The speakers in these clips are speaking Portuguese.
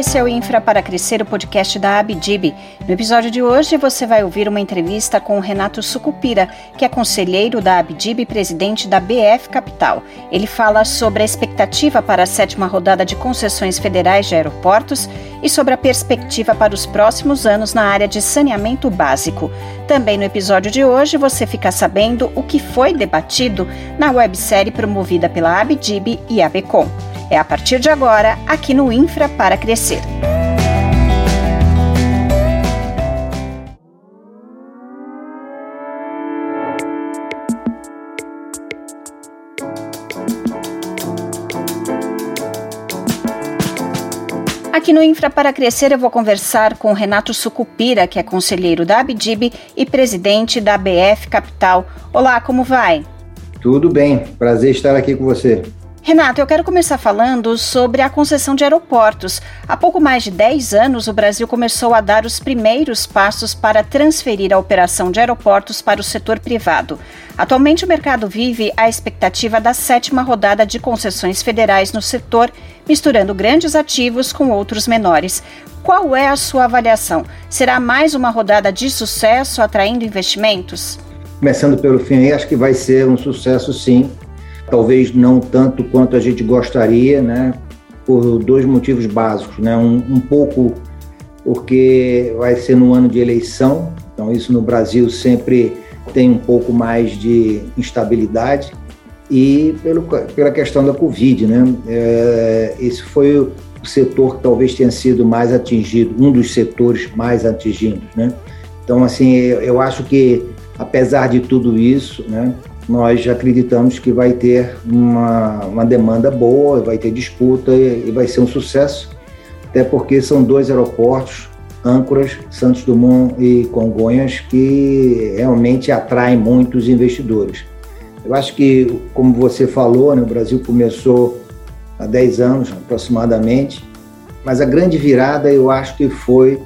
esse é o Infra para Crescer, o podcast da Abdib. No episódio de hoje você vai ouvir uma entrevista com o Renato Sucupira, que é conselheiro da Abdib e presidente da BF Capital. Ele fala sobre a expectativa para a sétima rodada de concessões federais de aeroportos e sobre a perspectiva para os próximos anos na área de saneamento básico. Também no episódio de hoje você fica sabendo o que foi debatido na websérie promovida pela Abdib e a Becom. É a partir de agora, aqui no Infra para Crescer. Aqui no Infra para Crescer eu vou conversar com Renato Sucupira, que é conselheiro da Abdib e presidente da BF Capital. Olá, como vai? Tudo bem, prazer estar aqui com você. Renato, eu quero começar falando sobre a concessão de aeroportos. Há pouco mais de 10 anos, o Brasil começou a dar os primeiros passos para transferir a operação de aeroportos para o setor privado. Atualmente, o mercado vive a expectativa da sétima rodada de concessões federais no setor, misturando grandes ativos com outros menores. Qual é a sua avaliação? Será mais uma rodada de sucesso atraindo investimentos? Começando pelo fim, acho que vai ser um sucesso sim talvez não tanto quanto a gente gostaria, né? Por dois motivos básicos, né? Um, um pouco porque vai ser no ano de eleição, então isso no Brasil sempre tem um pouco mais de instabilidade e pelo, pela questão da Covid, né? É, esse foi o setor que talvez tenha sido mais atingido, um dos setores mais atingidos, né? Então, assim, eu acho que apesar de tudo isso, né? Nós acreditamos que vai ter uma, uma demanda boa, vai ter disputa e, e vai ser um sucesso, até porque são dois aeroportos, âncoras, Santos Dumont e Congonhas, que realmente atraem muitos investidores. Eu acho que, como você falou, né, o Brasil começou há 10 anos aproximadamente, mas a grande virada eu acho que foi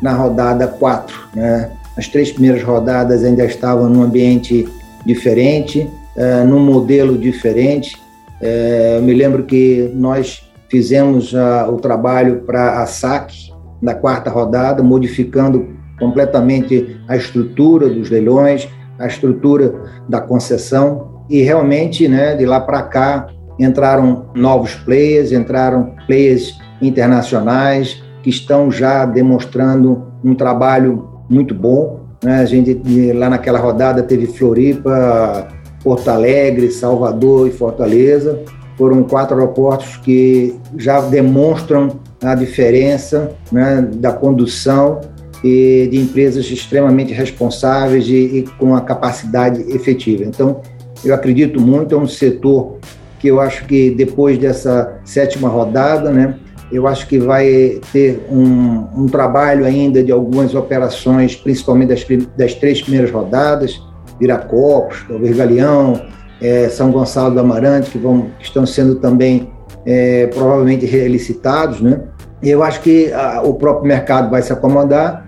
na rodada 4. Né? As três primeiras rodadas ainda estavam num ambiente diferente, é, num modelo diferente. É, eu me lembro que nós fizemos a, o trabalho para a SAC na quarta rodada, modificando completamente a estrutura dos leilões, a estrutura da concessão e realmente, né, de lá para cá entraram novos players, entraram players internacionais que estão já demonstrando um trabalho muito bom né? A gente lá naquela rodada teve Floripa, Porto Alegre, Salvador e Fortaleza. Foram quatro aeroportos que já demonstram a diferença né, da condução e de empresas extremamente responsáveis e, e com a capacidade efetiva. Então, eu acredito muito, é um setor que eu acho que depois dessa sétima rodada, né, eu acho que vai ter um, um trabalho ainda de algumas operações, principalmente das, das três primeiras rodadas, Viracopos, talvez Galeão, é, São Gonçalo do Amarante, que, vão, que estão sendo também é, provavelmente relicitados, né? Eu acho que a, o próprio mercado vai se acomodar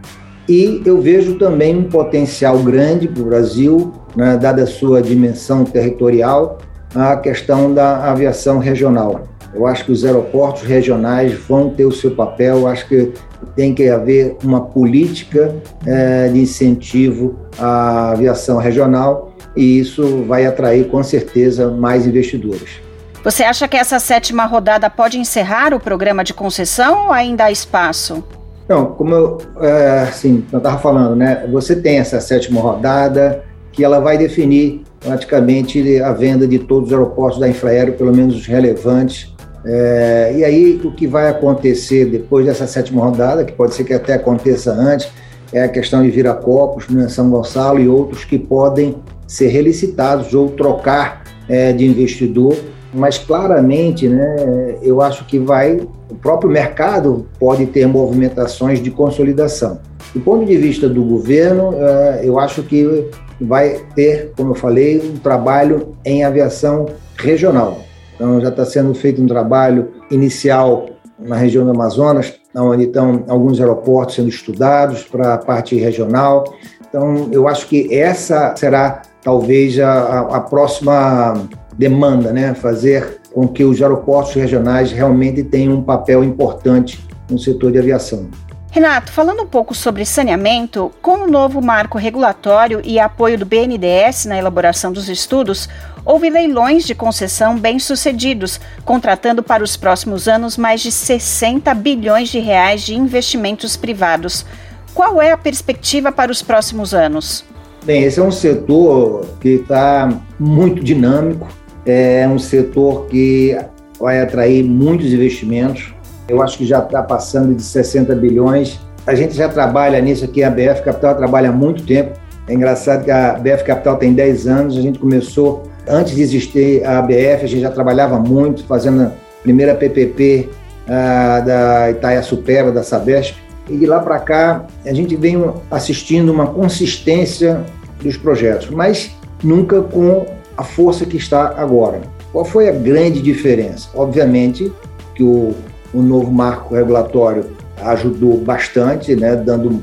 e eu vejo também um potencial grande para o Brasil, né, dada a sua dimensão territorial, a questão da aviação regional. Eu acho que os aeroportos regionais vão ter o seu papel. Eu acho que tem que haver uma política é, de incentivo à aviação regional e isso vai atrair com certeza mais investidores. Você acha que essa sétima rodada pode encerrar o programa de concessão ou ainda há espaço? Não, como eu, é, assim, eu estava falando, né? Você tem essa sétima rodada que ela vai definir praticamente a venda de todos os aeroportos da Infraero, pelo menos os relevantes, é, e aí, o que vai acontecer depois dessa sétima rodada, que pode ser que até aconteça antes, é a questão de Viracopos, né, São Gonçalo e outros que podem ser relicitados ou trocar é, de investidor. Mas claramente, né, eu acho que vai, o próprio mercado pode ter movimentações de consolidação. Do ponto de vista do governo, é, eu acho que vai ter, como eu falei, um trabalho em aviação regional. Então, já está sendo feito um trabalho inicial na região do Amazonas, onde estão alguns aeroportos sendo estudados para a parte regional. Então, eu acho que essa será talvez a, a próxima demanda, né? Fazer com que os aeroportos regionais realmente tenham um papel importante no setor de aviação. Renato, falando um pouco sobre saneamento, com o novo marco regulatório e apoio do BNDES na elaboração dos estudos, houve leilões de concessão bem-sucedidos, contratando para os próximos anos mais de 60 bilhões de reais de investimentos privados. Qual é a perspectiva para os próximos anos? Bem, esse é um setor que está muito dinâmico, é um setor que vai atrair muitos investimentos. Eu acho que já está passando de 60 bilhões. A gente já trabalha nisso aqui, a BF Capital trabalha há muito tempo. É engraçado que a BF Capital tem 10 anos, a gente começou, antes de existir a BF, a gente já trabalhava muito, fazendo a primeira PPP ah, da Itaia Supera, da Sabesp. E de lá para cá, a gente vem assistindo uma consistência dos projetos, mas nunca com a força que está agora. Qual foi a grande diferença? Obviamente que o, o novo marco regulatório ajudou bastante, né, dando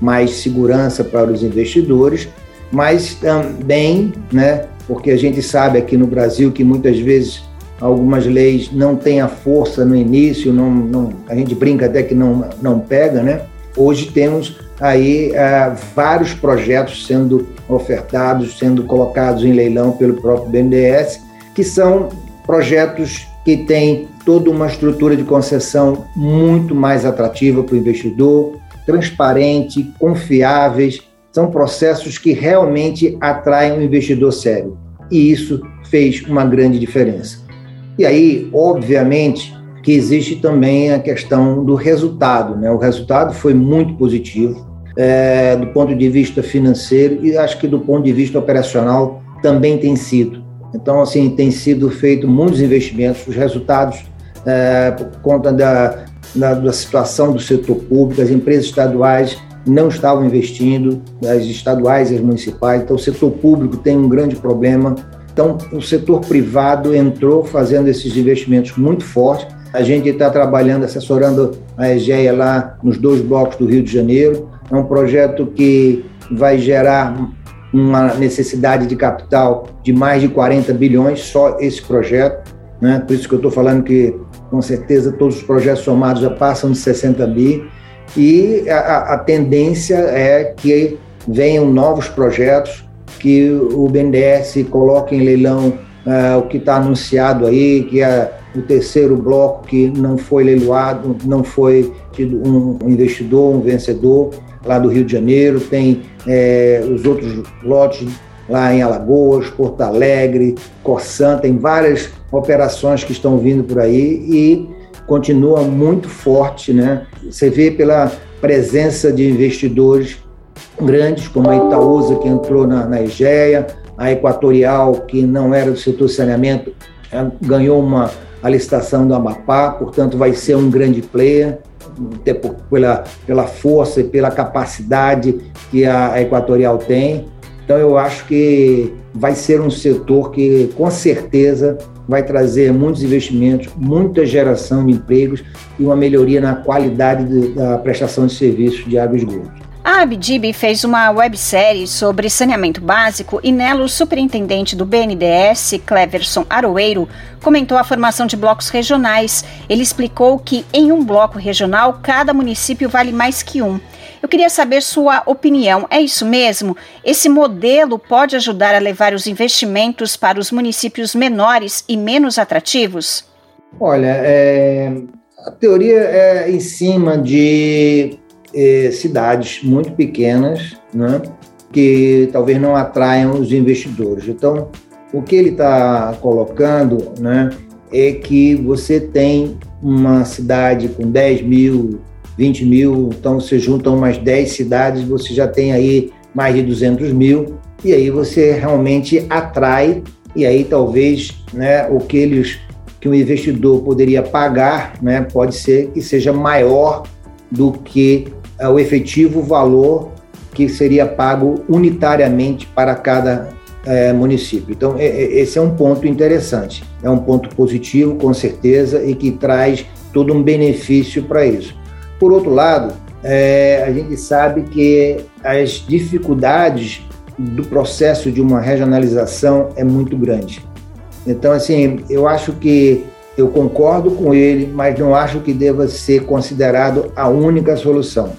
mais segurança para os investidores, mas também, né, porque a gente sabe aqui no Brasil que muitas vezes algumas leis não têm a força no início, não, não, a gente brinca até que não, não pega, né? Hoje temos aí uh, vários projetos sendo ofertados, sendo colocados em leilão pelo próprio BNDES, que são projetos que têm toda uma estrutura de concessão muito mais atrativa para o investidor, transparente, confiáveis, são processos que realmente atraem o investidor sério. E isso fez uma grande diferença. E aí, obviamente, que existe também a questão do resultado. Né? O resultado foi muito positivo é, do ponto de vista financeiro e acho que do ponto de vista operacional também tem sido. Então, assim, tem sido feito muitos investimentos, os resultados, é, por conta da, da, da situação do setor público, as empresas estaduais não estavam investindo, as estaduais e as municipais, então o setor público tem um grande problema. Então, o setor privado entrou fazendo esses investimentos muito fortes. A gente está trabalhando, assessorando a EGEA lá nos dois blocos do Rio de Janeiro. É um projeto que vai gerar uma necessidade de capital de mais de 40 bilhões, só esse projeto. Né? Por isso que eu estou falando que, com certeza, todos os projetos somados já passam de 60 bi. E a, a tendência é que venham novos projetos, que o BNDES coloque em leilão uh, o que está anunciado aí, que é o terceiro bloco que não foi leiloado, não foi tido um investidor, um vencedor lá do Rio de Janeiro, tem é, os outros lotes lá em Alagoas, Porto Alegre, Corsan, tem várias operações que estão vindo por aí e continua muito forte, né? Você vê pela presença de investidores grandes, como a Itaúsa, que entrou na, na Egeia, a Equatorial, que não era do setor saneamento, ganhou uma a licitação do Amapá, portanto vai ser um grande player até pela, pela força e pela capacidade que a Equatorial tem. Então, eu acho que vai ser um setor que, com certeza, vai trazer muitos investimentos, muita geração de empregos e uma melhoria na qualidade da prestação de serviços de água e esgoto. A Abdib fez uma websérie sobre saneamento básico e nela o superintendente do BNDES, Cleverson Aroeiro, comentou a formação de blocos regionais. Ele explicou que em um bloco regional cada município vale mais que um. Eu queria saber sua opinião. É isso mesmo? Esse modelo pode ajudar a levar os investimentos para os municípios menores e menos atrativos? Olha, é, a teoria é em cima de eh, cidades muito pequenas, né, que talvez não atraiam os investidores. Então, o que ele está colocando né, é que você tem uma cidade com 10 mil, 20 mil, então você junta umas 10 cidades, você já tem aí mais de 200 mil, e aí você realmente atrai, e aí talvez né, o que eles que o investidor poderia pagar, né, pode ser que seja maior do que o efetivo valor que seria pago unitariamente para cada é, município. Então, é, é, esse é um ponto interessante, é um ponto positivo, com certeza, e que traz todo um benefício para isso. Por outro lado, é, a gente sabe que as dificuldades do processo de uma regionalização é muito grande. Então, assim, eu acho que Eu concordo com ele, mas não acho que deva ser considerado a única solução.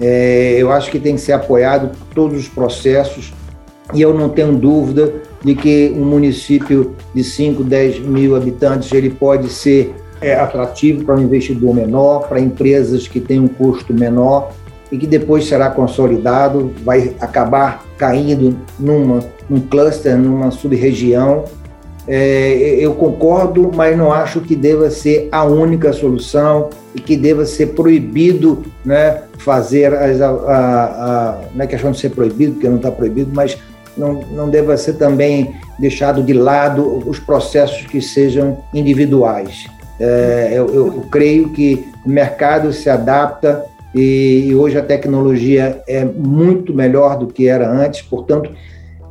É, eu acho que tem que ser apoiado todos os processos e eu não tenho dúvida de que um município de 5, 10 mil habitantes ele pode ser é, atrativo para um investidor menor, para empresas que têm um custo menor e que depois será consolidado, vai acabar caindo numa, num cluster, numa sub-região. É, eu concordo, mas não acho que deva ser a única solução e que deva ser proibido né, fazer as, a, a, a, não é questão de ser proibido, porque não está proibido, mas não, não deva ser também deixado de lado os processos que sejam individuais. É, eu, eu, eu, creio que o mercado se adapta e, e, hoje a tecnologia é muito melhor do que era antes, portanto,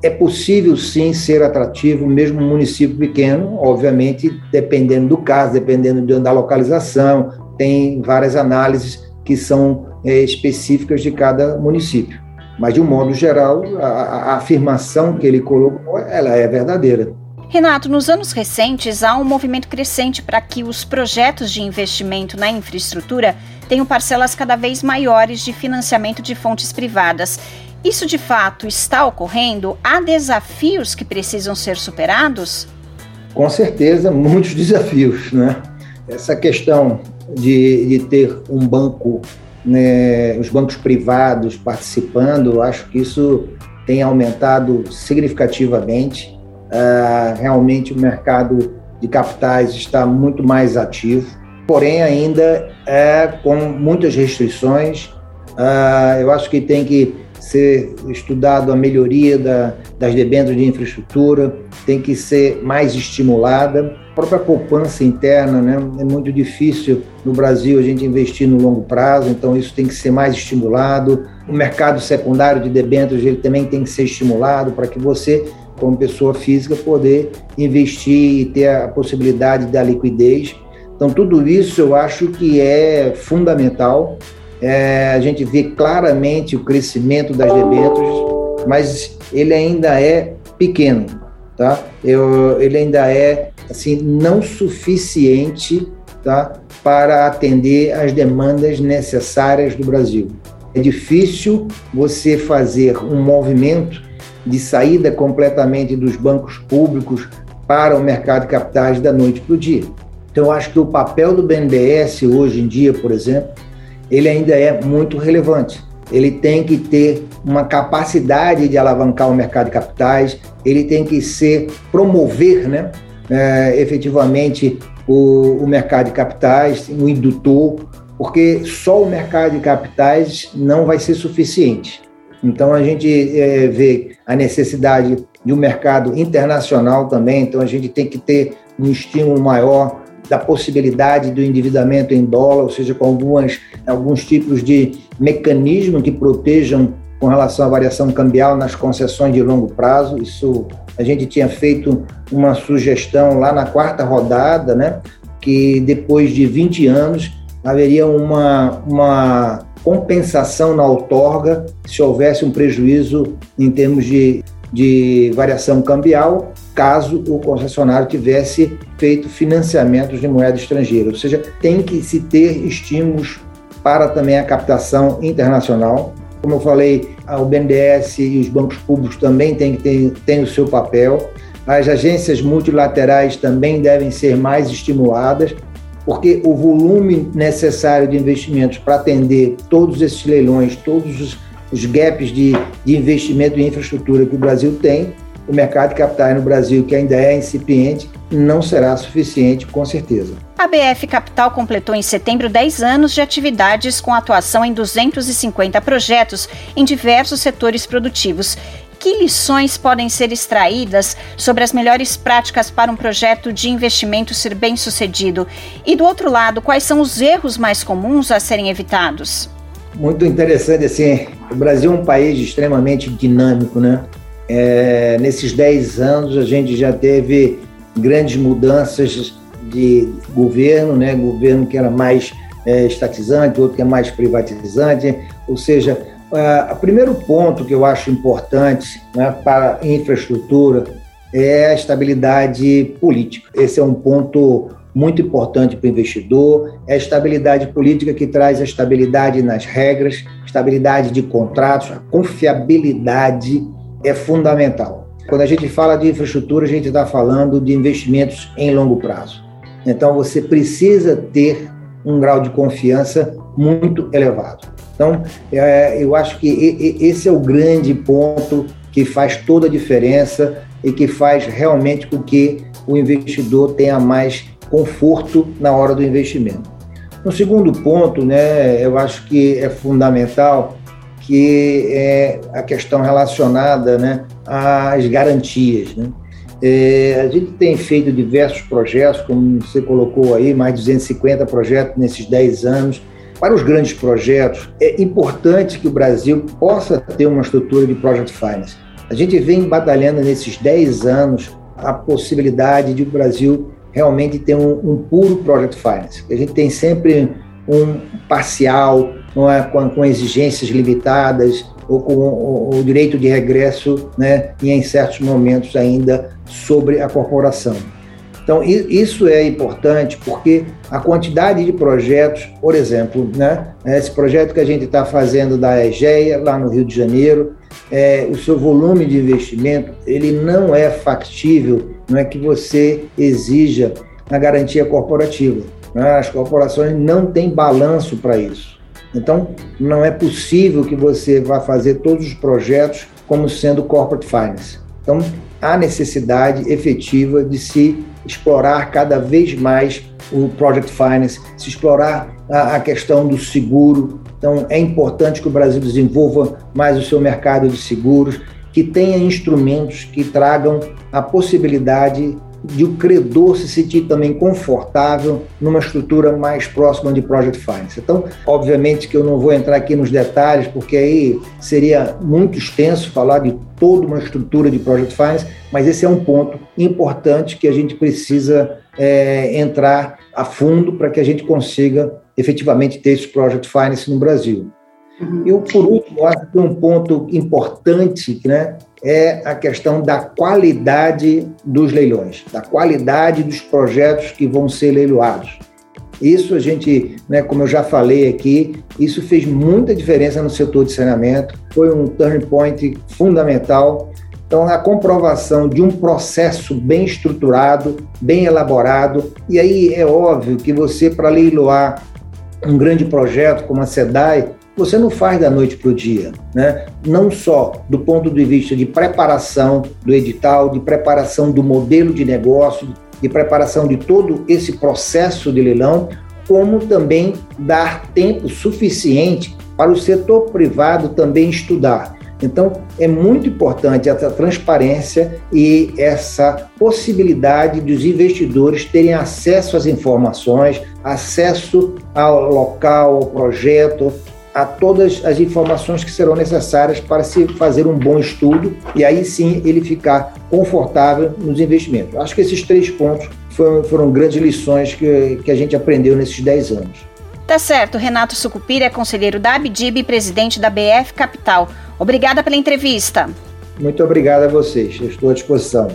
é possível sim ser atrativo, mesmo um município pequeno, obviamente, dependendo do caso, dependendo da localização, tem várias análises que são é, específicas de cada município. Mas, de um modo geral, a, a afirmação que ele colocou, ela é verdadeira. Renato, nos anos recentes há um movimento crescente para que os projetos de investimento na infraestrutura tenham parcelas cada vez maiores de financiamento de fontes privadas. Isso de fato está ocorrendo? Há desafios que precisam ser superados? Com certeza, muitos desafios. Né? Essa questão de, de ter um banco né, os bancos privados participando, acho que isso tem aumentado significativamente. Uh, realmente o mercado de capitais está muito mais ativo, porém ainda é com muitas restrições. Uh, eu acho que tem que ser estudado a melhoria da, das debêntures de infraestrutura, tem que ser mais estimulada. A própria poupança interna, né? é muito difícil no Brasil a gente investir no longo prazo, então isso tem que ser mais estimulado. O mercado secundário de debêntures ele também tem que ser estimulado para que você, como pessoa física, poder investir e ter a possibilidade da liquidez. Então, tudo isso eu acho que é fundamental é, a gente vê claramente o crescimento das debêntures, mas ele ainda é pequeno, tá? Eu, ele ainda é assim não suficiente, tá, para atender as demandas necessárias do Brasil. É difícil você fazer um movimento de saída completamente dos bancos públicos para o mercado de capitais da noite para o dia. Então, eu acho que o papel do BNDES hoje em dia, por exemplo, ele ainda é muito relevante. Ele tem que ter uma capacidade de alavancar o mercado de capitais, ele tem que ser promover, né, é, efetivamente o, o mercado de capitais, o indutor, porque só o mercado de capitais não vai ser suficiente. Então a gente é, vê a necessidade de um mercado internacional também, então a gente tem que ter um estímulo maior da possibilidade do endividamento em dólar, ou seja, com algumas, alguns tipos de mecanismo que protejam com relação à variação cambial nas concessões de longo prazo. Isso a gente tinha feito uma sugestão lá na quarta rodada, né, que depois de 20 anos haveria uma, uma compensação na outorga se houvesse um prejuízo em termos de, de variação cambial caso o concessionário tivesse feito financiamentos de moeda estrangeira. Ou seja, tem que se ter estímulos para também a captação internacional. Como eu falei, o BNDES e os bancos públicos também têm que ter têm o seu papel. As agências multilaterais também devem ser mais estimuladas, porque o volume necessário de investimentos para atender todos esses leilões, todos os, os gaps de, de investimento em infraestrutura que o Brasil tem, o mercado de capitais no Brasil, que ainda é incipiente, não será suficiente, com certeza. A BF Capital completou em setembro 10 anos de atividades com atuação em 250 projetos em diversos setores produtivos. Que lições podem ser extraídas sobre as melhores práticas para um projeto de investimento ser bem sucedido? E do outro lado, quais são os erros mais comuns a serem evitados? Muito interessante, assim, o Brasil é um país extremamente dinâmico, né? É, nesses 10 anos, a gente já teve grandes mudanças de governo, né? governo que era mais é, estatizante, outro que é mais privatizante. Ou seja, o primeiro ponto que eu acho importante né, para a infraestrutura é a estabilidade política. Esse é um ponto muito importante para o investidor, é a estabilidade política que traz a estabilidade nas regras, estabilidade de contratos, a confiabilidade é fundamental. Quando a gente fala de infraestrutura, a gente está falando de investimentos em longo prazo. Então, você precisa ter um grau de confiança muito elevado. Então, é, eu acho que esse é o grande ponto que faz toda a diferença e que faz realmente com que o investidor tenha mais conforto na hora do investimento. No segundo ponto, né, eu acho que é fundamental que é a questão relacionada né, às garantias. Né? É, a gente tem feito diversos projetos, como você colocou aí, mais de 250 projetos nesses 10 anos. Para os grandes projetos, é importante que o Brasil possa ter uma estrutura de Project Finance. A gente vem batalhando nesses 10 anos a possibilidade de o Brasil realmente ter um, um puro Project Finance. A gente tem sempre um parcial, é? com, com exigências limitadas, ou com o, o direito de regresso, né, e em certos momentos ainda sobre a corporação. Então, isso é importante porque a quantidade de projetos, por exemplo, né, esse projeto que a gente está fazendo da EGEA, lá no Rio de Janeiro, é, o seu volume de investimento, ele não é factível, não é que você exija a garantia corporativa. Né? As corporações não têm balanço para isso. Então, não é possível que você vá fazer todos os projetos como sendo corporate finance. Então, há necessidade efetiva de se explorar cada vez mais o project finance, se explorar a, questão do seguro. Então, é importante que o Brasil desenvolva mais o seu mercado de seguros, que tenha instrumentos que tragam a possibilidade de o credor se sentir também confortável numa estrutura mais próxima de Project Finance. Então, obviamente que eu não vou entrar aqui nos detalhes, porque aí seria muito extenso falar de toda uma estrutura de Project Finance, mas esse é um ponto importante que a gente precisa é, entrar a fundo para que a gente consiga efetivamente ter esse Project Finance no Brasil. Uhum. E, por último, acho que um ponto importante né, é a questão da qualidade dos leilões, da qualidade dos projetos que vão ser leiloados. Isso a gente, né, como eu já falei aqui, isso fez muita diferença no setor de saneamento, foi um turning point fundamental. Então, a comprovação de um processo bem estruturado, bem elaborado, e aí é óbvio que você, para leiloar um grande projeto como a SEDAI, você não faz da noite para o dia, né? não só do ponto de vista de preparação do edital, de preparação do modelo de negócio, de preparação de todo esse processo de leilão, como também dar tempo suficiente para o setor privado também estudar. Então, é muito importante essa transparência e essa possibilidade dos investidores terem acesso às informações, acesso ao local, ao projeto, a todas as informações que serão necessárias para se fazer um bom estudo e aí sim ele ficar confortável nos investimentos. Acho que esses três pontos foram, foram grandes lições que, que a gente aprendeu nesses 10 anos. Tá certo, Renato Sucupira é conselheiro da Abdib e presidente da BF Capital. Obrigada pela entrevista. Muito obrigado a vocês, estou à disposição.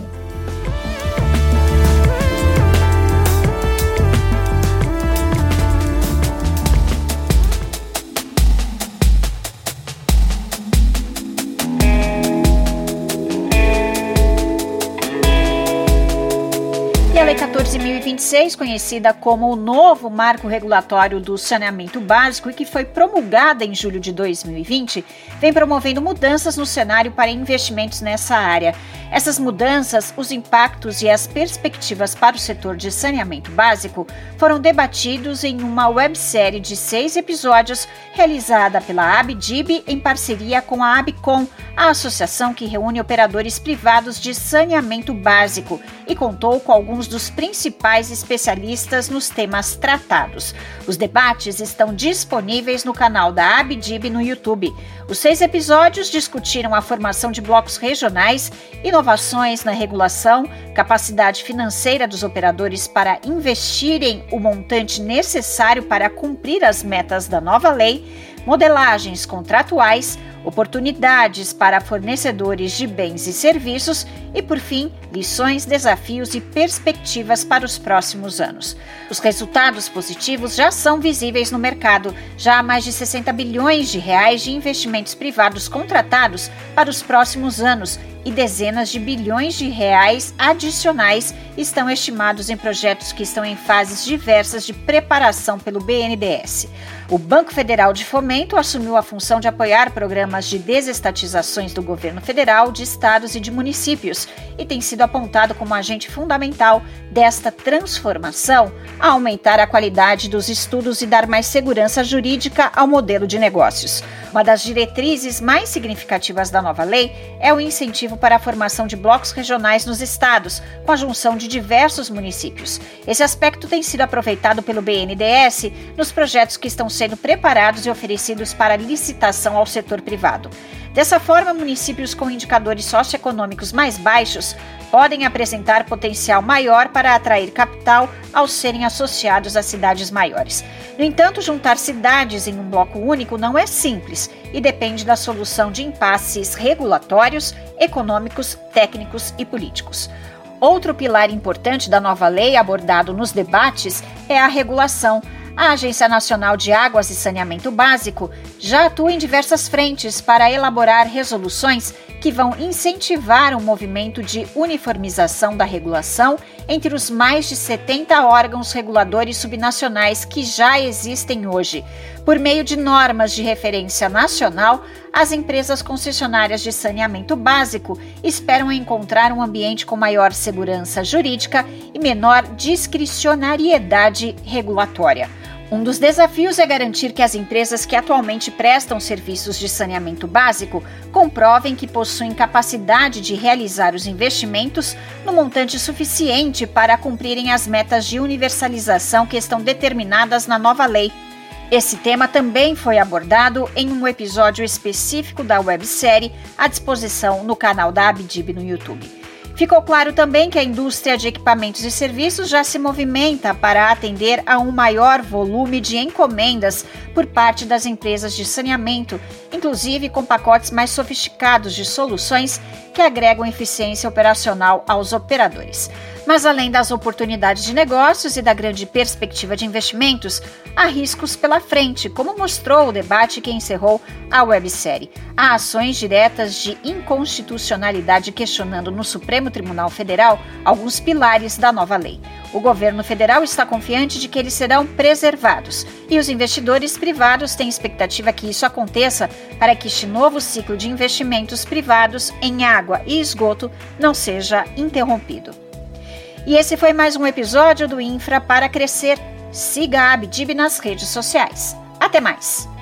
Lei 14.026, conhecida como o novo marco regulatório do saneamento básico e que foi promulgada em julho de 2020, vem promovendo mudanças no cenário para investimentos nessa área. Essas mudanças, os impactos e as perspectivas para o setor de saneamento básico foram debatidos em uma websérie de seis episódios realizada pela Abdib em parceria com a Abcom, a associação que reúne operadores privados de saneamento básico, e contou com alguns dos principais especialistas nos temas tratados. Os debates estão disponíveis no canal da Abdib no YouTube. Os seis episódios discutiram a formação de blocos regionais, inovações na regulação, capacidade financeira dos operadores para investirem o montante necessário para cumprir as metas da nova lei, modelagens contratuais, oportunidades para fornecedores de bens e serviços e, por fim, lições, desafios e perspectivas para os próximos anos. Os resultados positivos já são visíveis no mercado. Já há mais de 60 bilhões de reais de investimentos privados contratados para os próximos anos e dezenas de bilhões de reais adicionais estão estimados em projetos que estão em fases diversas de preparação pelo BNDES. O Banco Federal de Fomento assumiu a função de apoiar programas de desestatizações do governo federal, de estados e de municípios e tem sido apontado como agente fundamental desta transformação a aumentar a qualidade dos estudos e dar mais segurança jurídica ao modelo de negócios. Uma das diretrizes mais significativas da nova lei é o incentivo para a formação de blocos regionais nos estados, com a junção de diversos municípios. Esse aspecto tem sido aproveitado pelo BNDES nos projetos que estão sendo preparados e oferecidos para licitação ao setor privado. Dessa forma, municípios com indicadores socioeconômicos mais baixos podem apresentar potencial maior para atrair capital ao serem associados a cidades maiores. No entanto, juntar cidades em um bloco único não é simples e depende da solução de impasses regulatórios, econômicos, técnicos e políticos. Outro pilar importante da nova lei abordado nos debates é a regulação a Agência Nacional de Águas e Saneamento Básico já atua em diversas frentes para elaborar resoluções que vão incentivar um movimento de uniformização da regulação entre os mais de 70 órgãos reguladores subnacionais que já existem hoje. Por meio de normas de referência nacional, as empresas concessionárias de saneamento básico esperam encontrar um ambiente com maior segurança jurídica e menor discricionariedade regulatória. Um dos desafios é garantir que as empresas que atualmente prestam serviços de saneamento básico comprovem que possuem capacidade de realizar os investimentos no montante suficiente para cumprirem as metas de universalização que estão determinadas na nova lei. Esse tema também foi abordado em um episódio específico da websérie à disposição no canal da Abdib no YouTube. Ficou claro também que a indústria de equipamentos e serviços já se movimenta para atender a um maior volume de encomendas por parte das empresas de saneamento, inclusive com pacotes mais sofisticados de soluções que agregam eficiência operacional aos operadores. Mas além das oportunidades de negócios e da grande perspectiva de investimentos, há riscos pela frente, como mostrou o debate que encerrou a websérie. Há ações diretas de inconstitucionalidade questionando no Supremo Tribunal Federal alguns pilares da nova lei. O governo federal está confiante de que eles serão preservados e os investidores privados têm expectativa que isso aconteça para que este novo ciclo de investimentos privados em água e esgoto não seja interrompido. E esse foi mais um episódio do Infra para Crescer. Siga a Abdib nas redes sociais. Até mais!